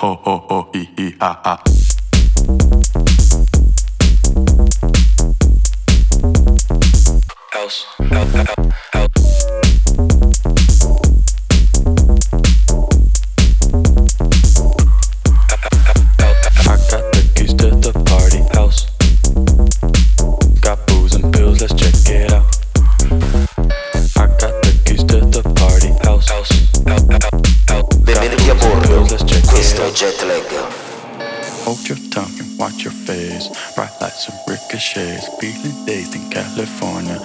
ho ho ho hee hee ha ha. Else, else, else. cliches, beating days in California.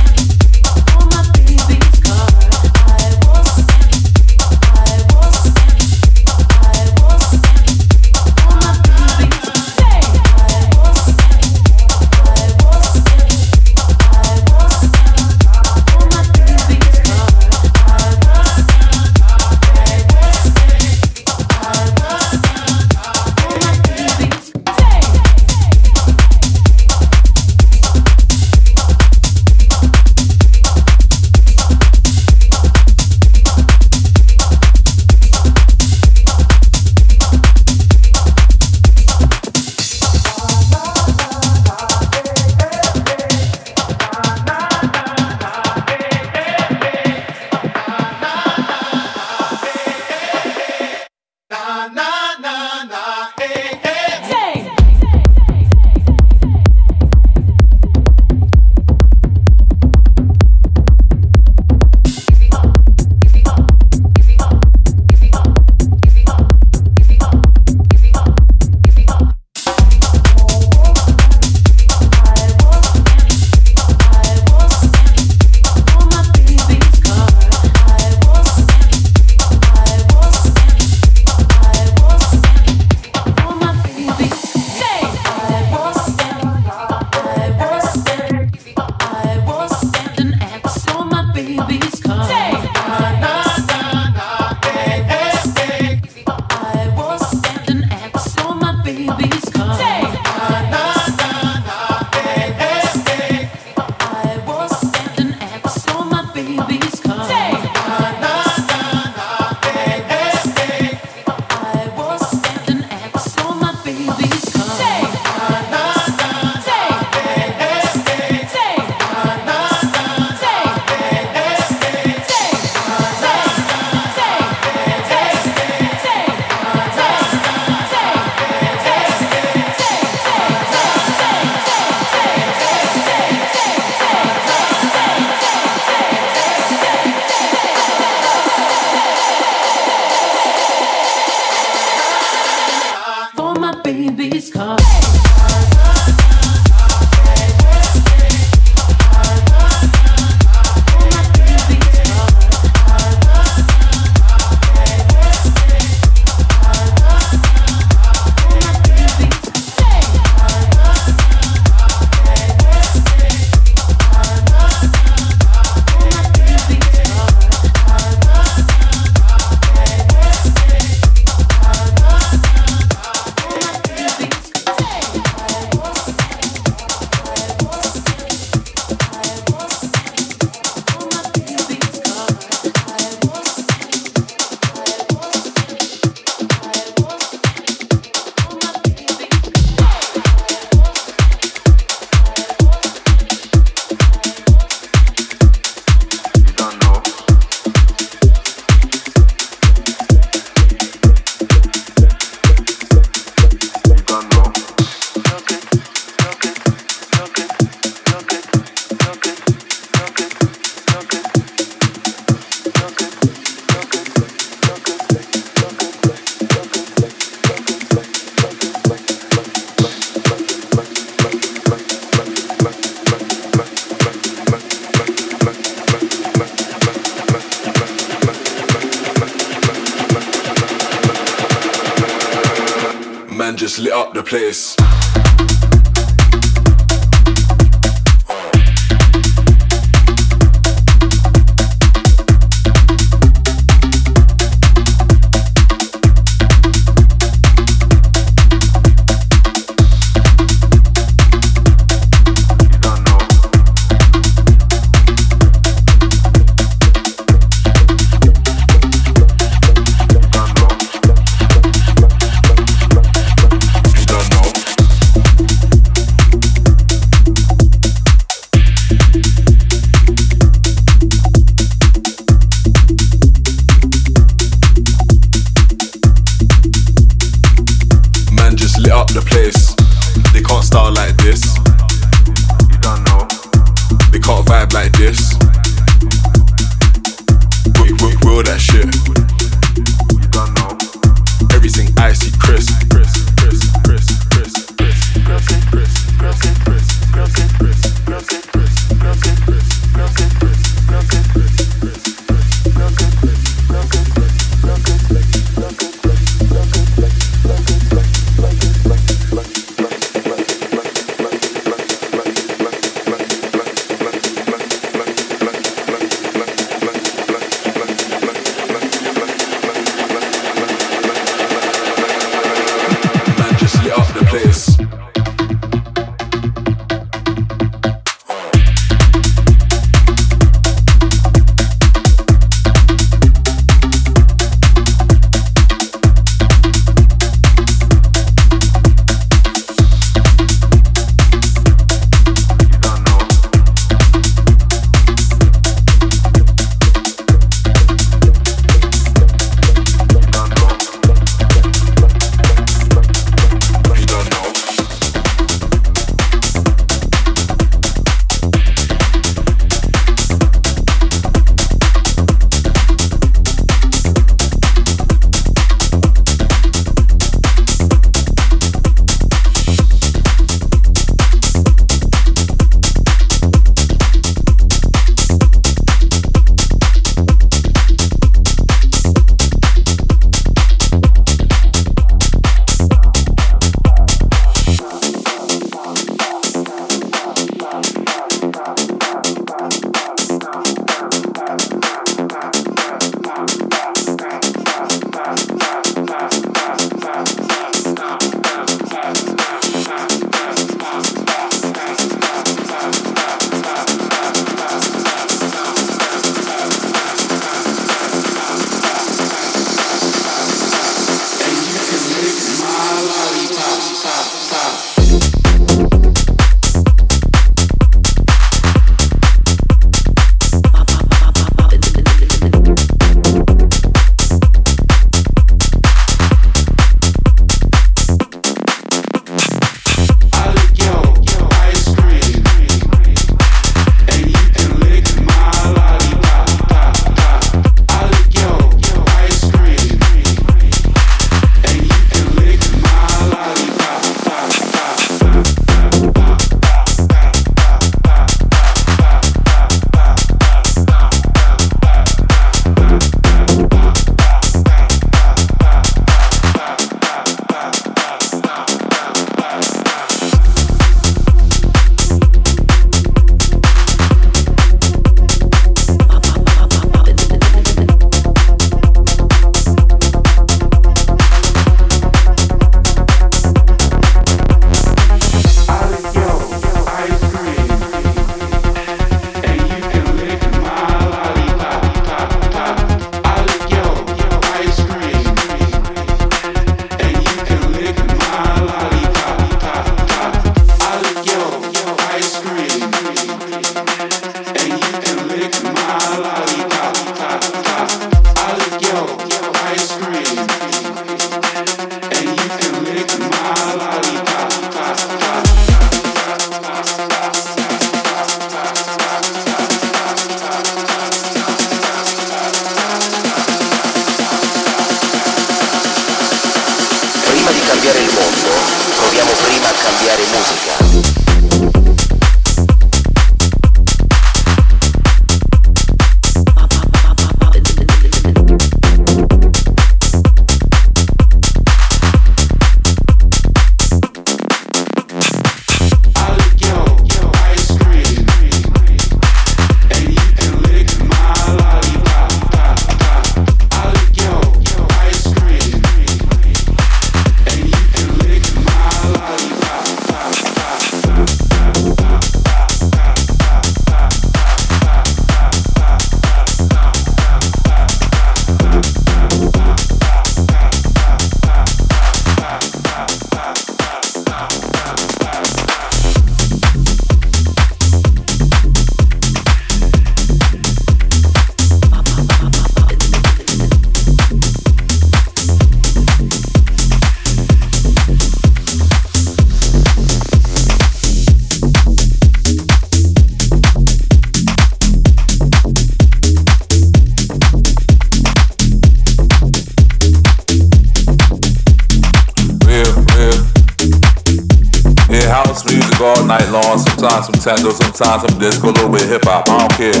Long. Sometimes some techno, sometimes some disco, a little bit hip hop. I don't care.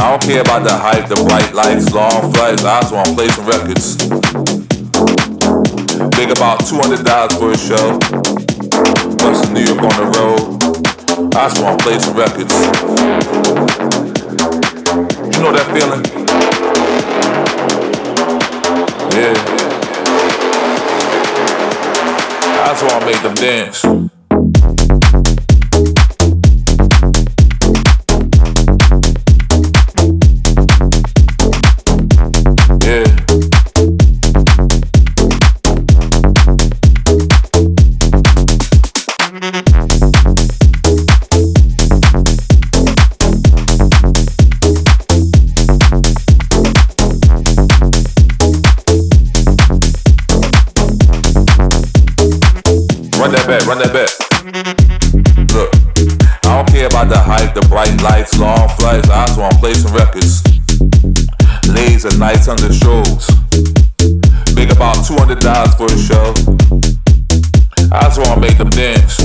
I don't care about the hype, the bright lights, long flights. I just wanna play some records. Big about $200 for a show. Plus New York on the road. I just wanna play some records. You know that feeling? Yeah. That's why I make them dance. Run that back. Run that back. Look, I don't care about the hype, the bright lights, long flights. I just wanna play some records. Laser nights on the shows. Make about $200 for a show. I just wanna make them dance.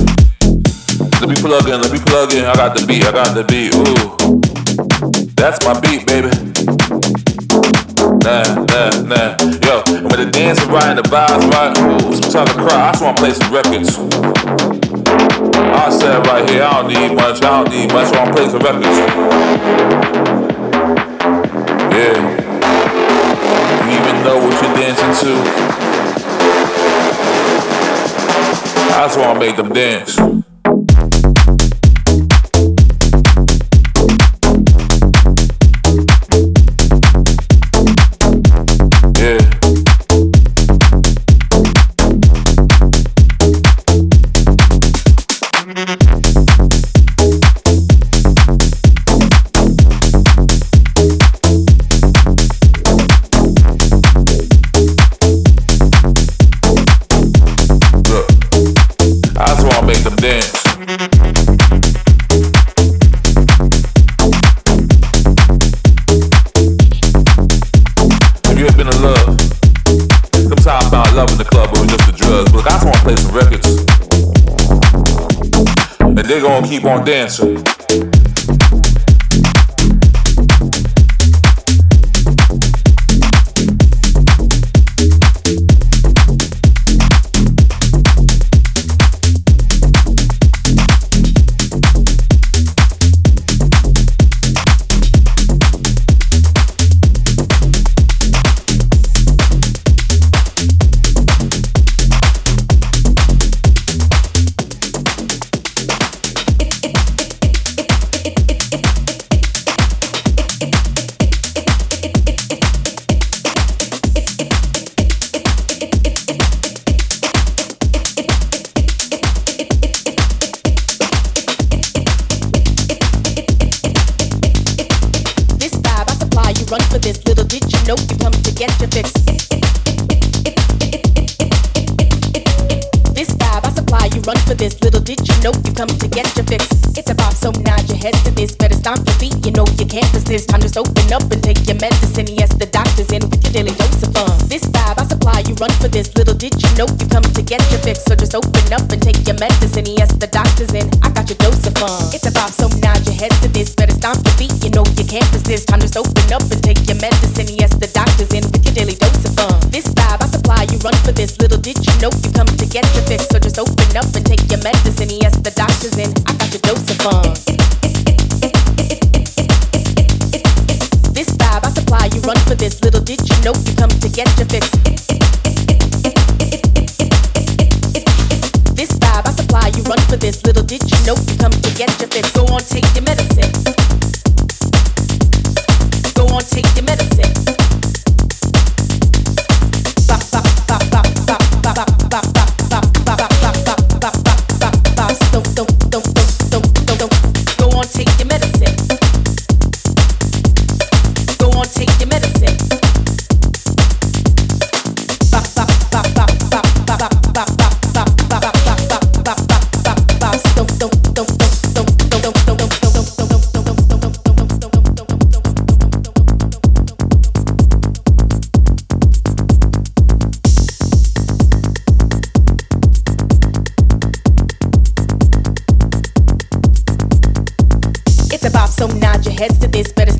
Let me plug in, let me plug in. I got the beat, I got the beat. Ooh, that's my beat, baby. Nah, nah, nah. Is right and the vibes right, ooh, some time to cry. I just wanna play some records. I said right here, I don't need much, I don't need much, so I'm playing some records. Yeah. You even know what you're dancing to? I just wanna make them dance. Keep on dancing. hypnosis. Time just open up and take your medicine. Yes, the doctor's in with your daily dose of fun. This vibe I supply, you run for this. Little did you know you come to get your fix. So just open up and take your medicine. Yes, the doctor's in. I got your dose of fun. It's a vibe, so nod your head to this. Better stomp your feet. You know you can't resist. Time just open up and take your medicine. Yes, the doctor's in with your daily dose of fun. This vibe I supply, you run for this. Little did you know you come to get your fix. So just open up and take your medicine. Yes, the doctor's in. I got your dose of fun. No, you come to get your fix. This vibe I supply, you run for this. Little did you know you come to get your fix. Go on, take your.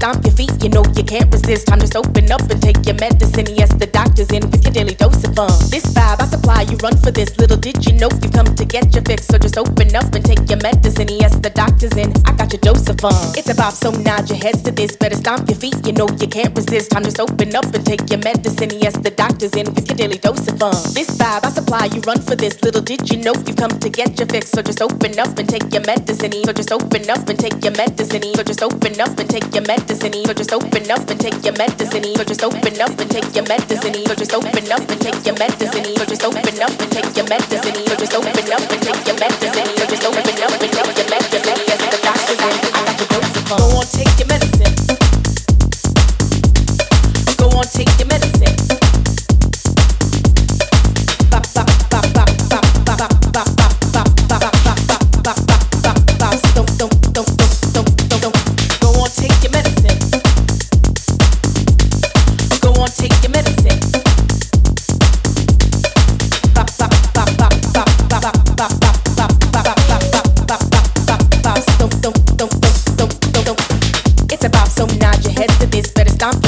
Stomp your feet. You know you can't resist. Time just open up and take your medicine. Yes, the doctor's in with your daily dose of fun. This vibe I supply, you run for this. Little did you know you come to get your fix. So just open up and take your medicine. Yes, the doctor's in. I got your dose of fun. It's about so nod your heads to this. Better stomp your feet. You know you can't resist. Time just open up and take your medicine. Yes, the doctor's in with your daily dose of fun. This vibe I supply, you run for this. Little did you know you come to get your fix. So just open up and take your medicine. So just open up and take your medicine. So just open up and take your medicine. So just open up and take your medicine. So just open up and take your medicine. So just open up and take your medicine. So just open up and take your medicine. So just open up and take your medicine. So just open up and take your medicine. The doctor's in. I got the dose of Go on, take your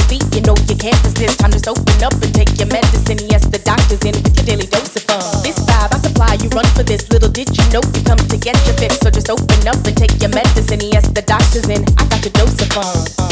feet, you know you can't resist. Time to open up and take your medicine. Yes, the doctor's in with your daily dose of fun. This vibe I supply, you run for this. Little did you know you come to get your fix. So just open up and take your medicine. Yes, the doctor's in. I got your dose of fun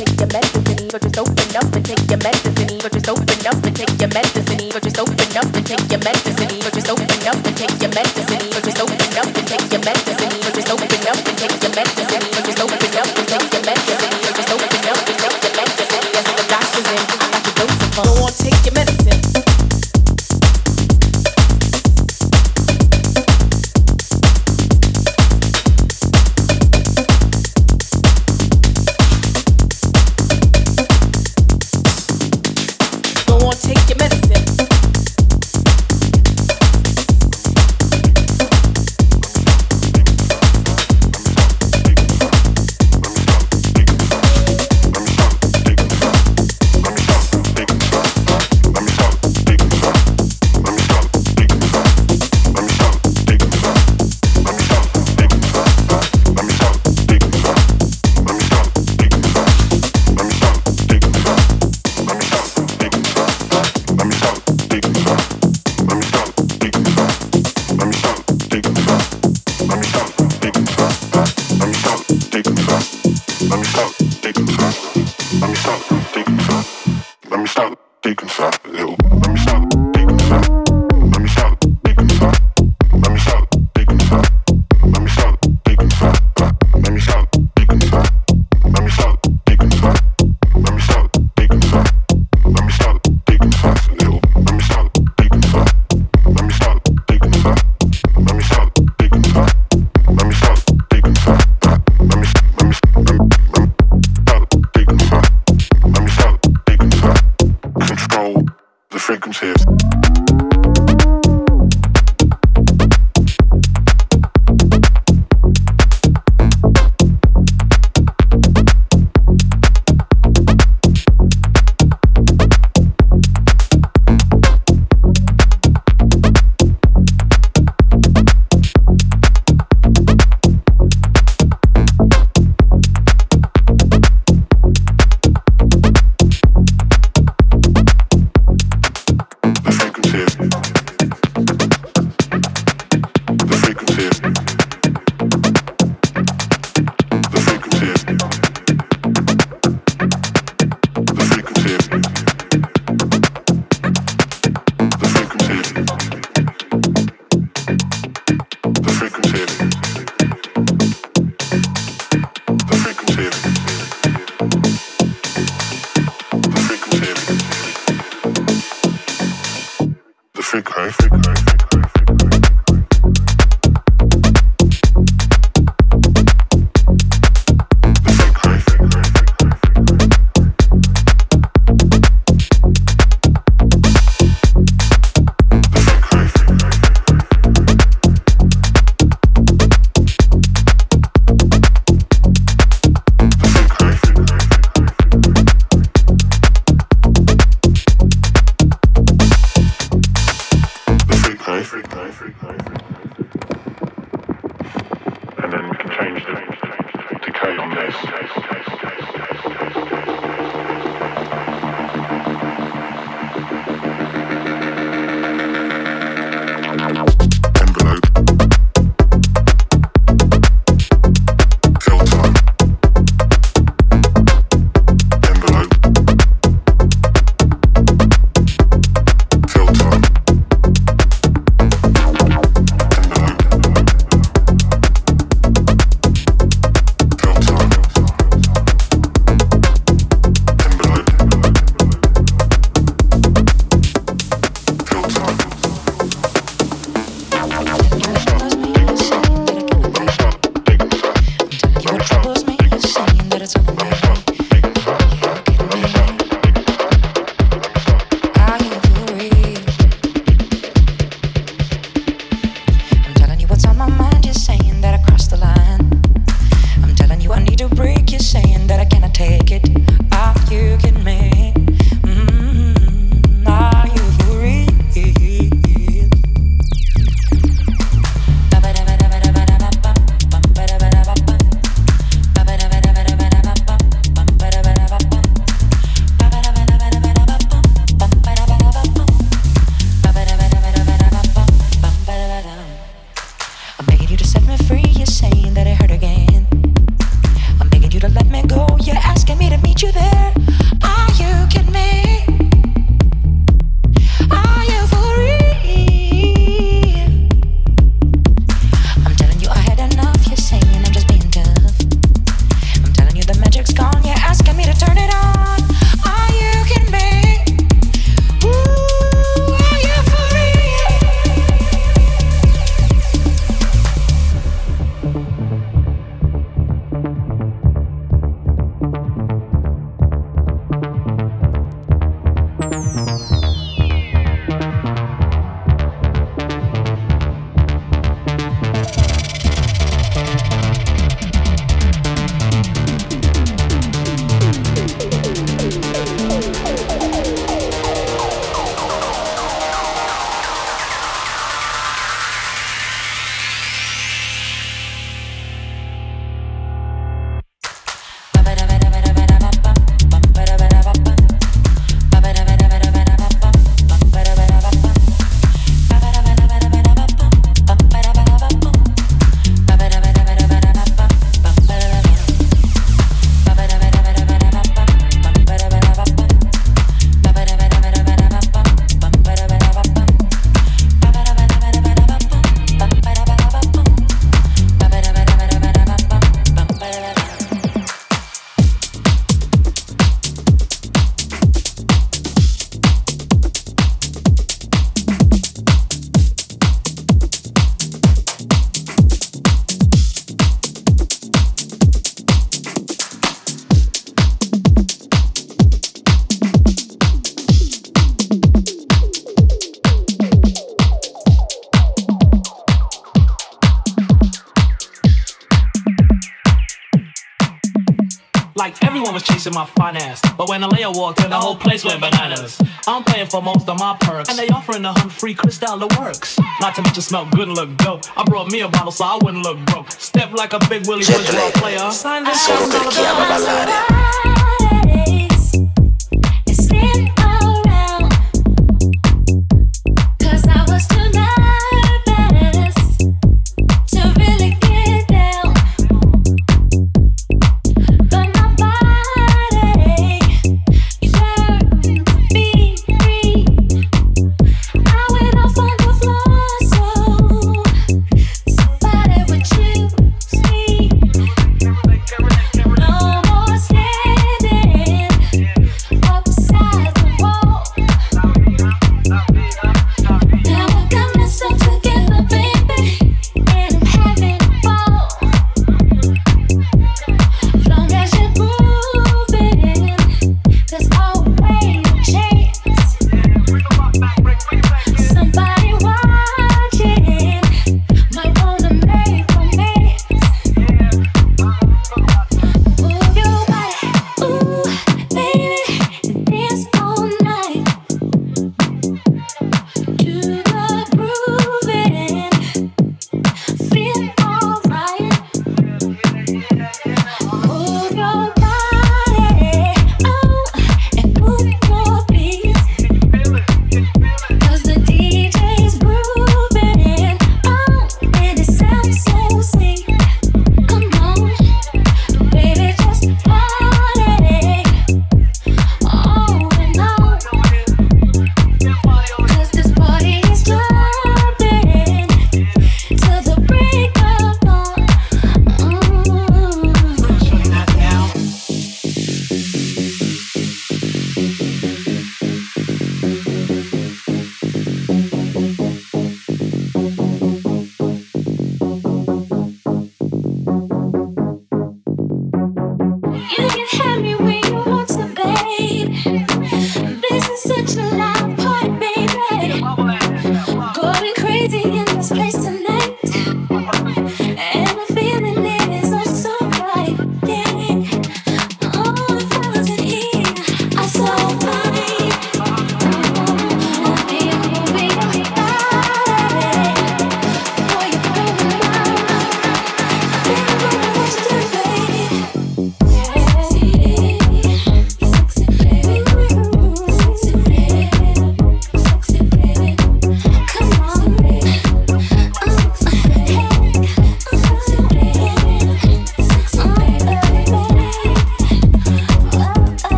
take your medicine, but just open up and take your medicine, but just open up and take your medicine, but just open up and take your medicine, but just open up and take your medicine, but just open up and take your medicine, but just open up and take your medicine, but just open up and take your medicine, but just open free crystal works. Not to mention smell good and look dope. I brought me a bottle so I wouldn't look broke. Step like a big Willie Woodrow player. Sign this Solo per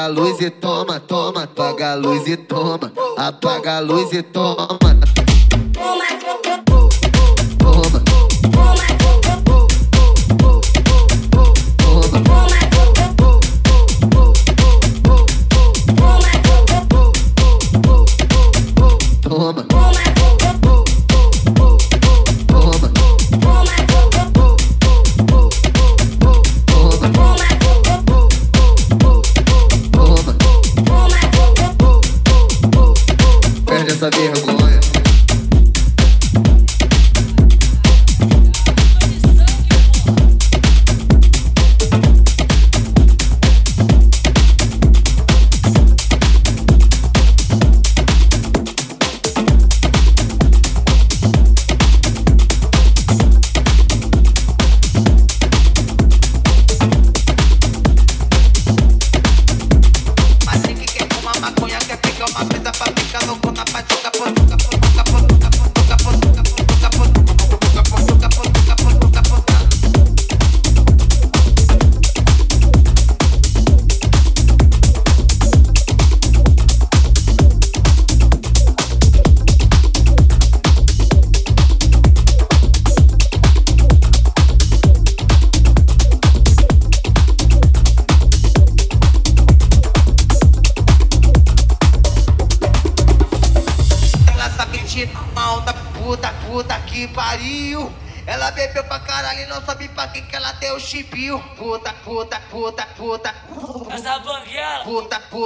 Apaga a luz e toma, toma, apaga a luz e toma, apaga a luz e toma.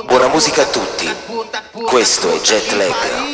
Buona musica a tutti. Questo è Jet Lag.